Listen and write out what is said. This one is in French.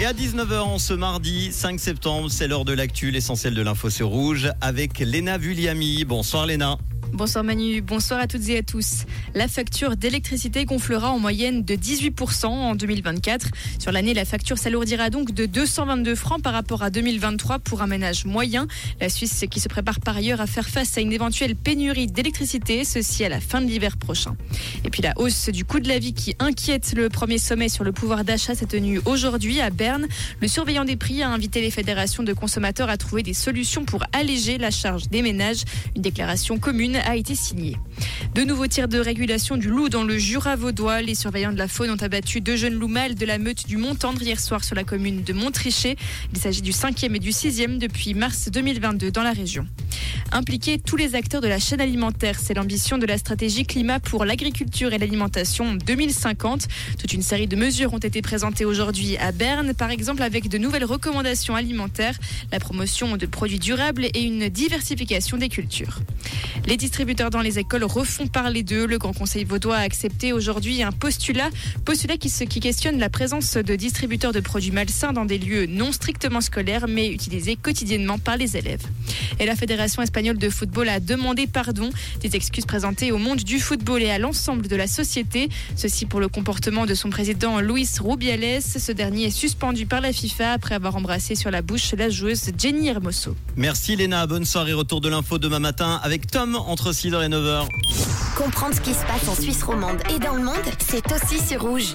Et à 19h en ce mardi 5 septembre, c'est l'heure de l'actu, l'essentiel de l'info sur rouge avec Léna Vulliami. Bonsoir Léna. Bonsoir Manu, bonsoir à toutes et à tous. La facture d'électricité gonflera en moyenne de 18% en 2024. Sur l'année, la facture s'alourdira donc de 222 francs par rapport à 2023 pour un ménage moyen. La Suisse qui se prépare par ailleurs à faire face à une éventuelle pénurie d'électricité, ceci à la fin de l'hiver prochain. Et puis la hausse du coût de la vie qui inquiète le premier sommet sur le pouvoir d'achat s'est tenu aujourd'hui à Berne. Le surveillant des prix a invité les fédérations de consommateurs à trouver des solutions pour alléger la charge des ménages. Une déclaration commune a été signé. De nouveaux tirs de régulation du loup dans le Jura vaudois. Les surveillants de la faune ont abattu deux jeunes loups mâles de la meute du Montendre hier soir sur la commune de Montrichet. Il s'agit du cinquième et du sixième depuis mars 2022 dans la région. Impliquer tous les acteurs de la chaîne alimentaire, c'est l'ambition de la stratégie climat pour l'agriculture et l'alimentation 2050. Toute une série de mesures ont été présentées aujourd'hui à Berne, par exemple avec de nouvelles recommandations alimentaires, la promotion de produits durables et une diversification des cultures. Les distributeurs dans les écoles refont parler d'eux. Le Grand Conseil vaudois a accepté aujourd'hui un postulat, postulat qui, qui questionne la présence de distributeurs de produits malsains dans des lieux non strictement scolaires mais utilisés quotidiennement par les élèves. Et la Fédération espagnole de football a demandé pardon, des excuses présentées au monde du football et à l'ensemble de la société. Ceci pour le comportement de son président Luis Rubiales. Ce dernier est suspendu par la FIFA après avoir embrassé sur la bouche la joueuse Jenny Hermoso. Merci Léna, bonne soirée, retour de l'info demain matin avec Tom entre 6h et 9h. Comprendre ce qui se passe en Suisse romande et dans le monde, c'est aussi sur rouge.